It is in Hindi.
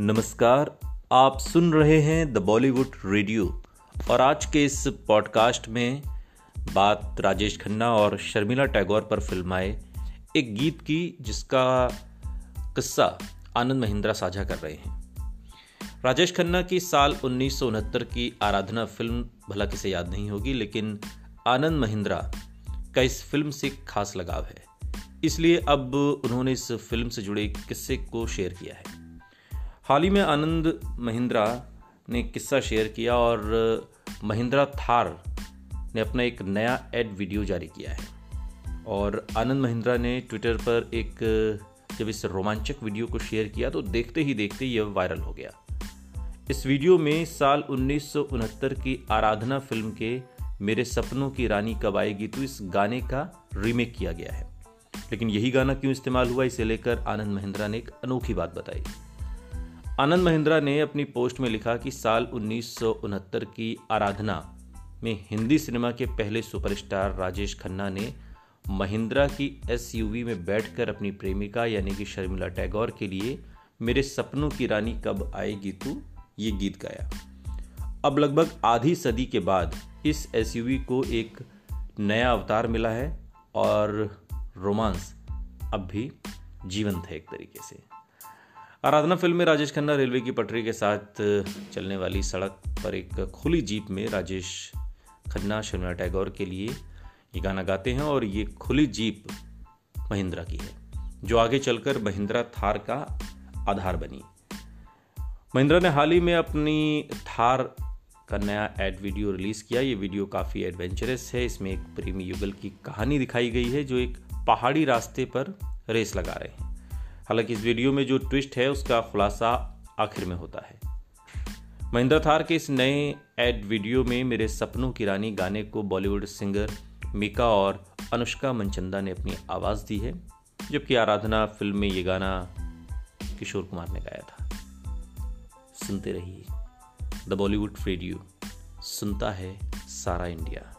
नमस्कार, आप सुन रहे हैं द बॉलीवुड रेडियो और आज के इस पॉडकास्ट में बात राजेश खन्ना और शर्मिला टैगोर पर फिल्माए एक गीत की जिसका किस्सा आनंद महिंद्रा साझा कर रहे हैं। राजेश खन्ना की साल उन्नीस सौ उनहत्तर की आराधना फ़िल्म भला किसे याद नहीं होगी, लेकिन आनंद महिंद्रा का इस फ़िल्म से खास लगाव है। इसलिए अब उन्होंने इस फ़िल्म से जुड़े किस्से को शेयर किया है। हाल ही में आनंद महिंद्रा ने किस्सा शेयर किया और महिंद्रा थार ने अपना एक नया एड वीडियो जारी किया है। और आनंद महिंद्रा ने ट्विटर पर एक जब इस रोमांचक वीडियो को शेयर किया तो देखते ही देखते यह वायरल हो गया। इस वीडियो में साल उन्नीस सौ उनहत्तर की आराधना फ़िल्म के मेरे सपनों की रानी कब आएगी तो इस गाने का रीमेक किया गया है। लेकिन यही गाना क्यों इस्तेमाल हुआ, इसे लेकर आनंद महिंद्रा ने एक अनोखी बात बताई। आनंद महिंद्रा ने अपनी पोस्ट में लिखा कि साल उन्नीस सौ उनहत्तर की आराधना में हिंदी सिनेमा के पहले सुपरस्टार राजेश खन्ना ने महिंद्रा की एसयूवी में बैठकर अपनी प्रेमिका यानी कि शर्मिला टैगोर के लिए मेरे सपनों की रानी कब आएगी तू ये गीत गाया। अब लगभग आधी सदी के बाद इस एसयूवी को एक नया अवतार मिला है और रोमांस अब भी जीवंत है एक तरीके से। आराधना फ़िल्म में राजेश खन्ना रेलवे की पटरी के साथ चलने वाली सड़क पर एक खुली जीप में राजेश खन्ना, शर्मिला टैगोर के लिए ये गाना गाते हैं और ये खुली जीप महिंद्रा की है, जो आगे चलकर महिंद्रा थार का आधार बनी। महिंद्रा ने हाल ही में अपनी थार का नया एड वीडियो रिलीज़ किया। ये वीडियो काफ़ी एडवेंचरस है। इसमें एक प्रेमी युगल की कहानी दिखाई गई है, जो एक पहाड़ी रास्ते पर रेस लगा रहे हैं। हालाँकि इस वीडियो में जो ट्विस्ट है, उसका खुलासा आखिर में होता है। महिंद्रा थार के इस नए एड वीडियो में मेरे सपनों की रानी गाने को बॉलीवुड सिंगर मीका और अनुष्का मनचंदा ने अपनी आवाज़ दी है, जबकि आराधना फ़िल्म में ये गाना किशोर कुमार ने गाया था। सुनते रहिए। द बॉलीवुड रेडियो सुनता है सारा इंडिया।